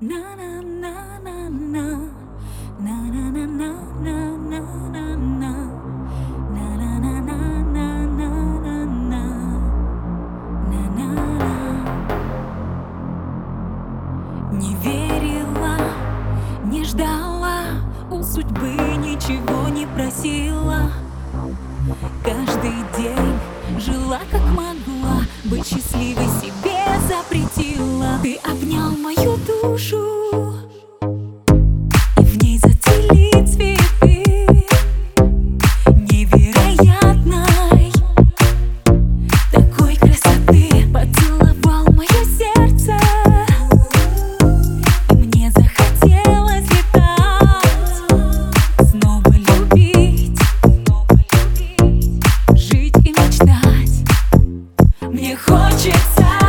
Не верила, не ждала, у судьбы ничего не просила. Каждый день жила как могла, быть счастливой себе. Watch it.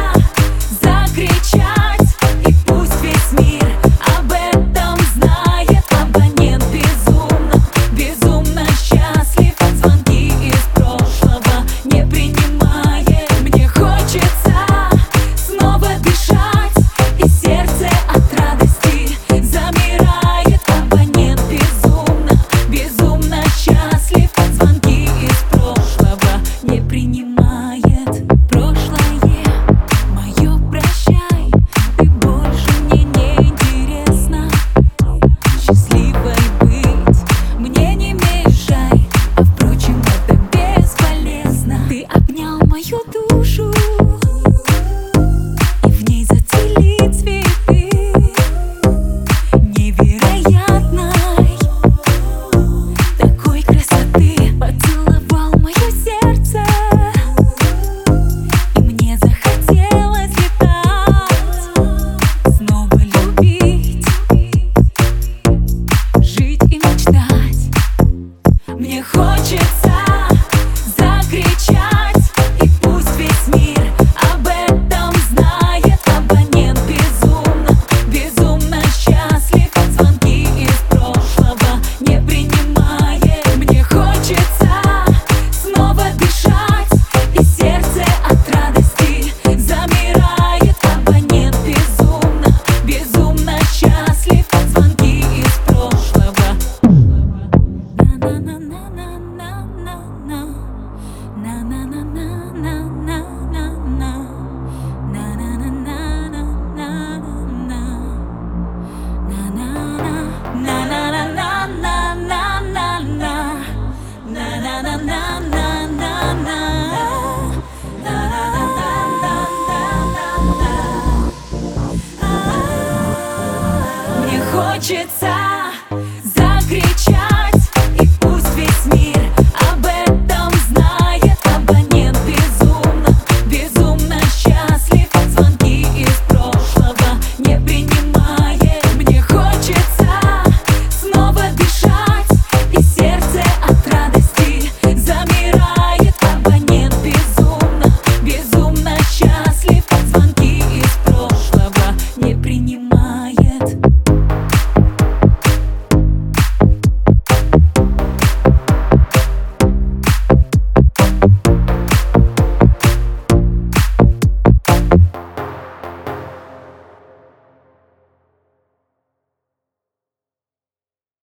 мое дурь. хочется